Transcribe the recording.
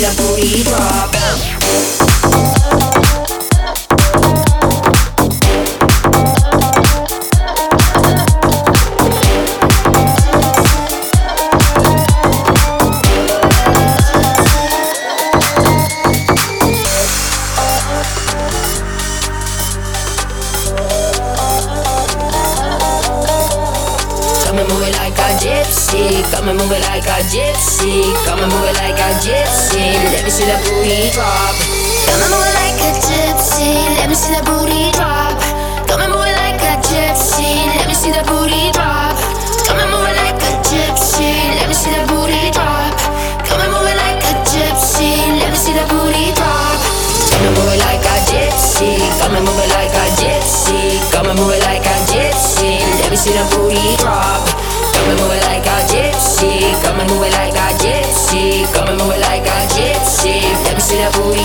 y booty drop. Gypsy. Come and move it like a gypsy. Come and move it like a gypsy. Let me see that booty drop. Come and move it like a gypsy. Let me see that booty drop. Come and move it like a gypsy. Let me see that booty drop. Come and move it like a gypsy. Let me see that booty drop. Come and move it like a gypsy. Let me see that booty drop. Come and move it like a gypsy. Come and move it like a gypsy. Come and move it like a gypsy. Let me see that booty drop and move it like a gypsy. Come and move it like a gypsy. Come and move it like a gypsy. Let me see that booty.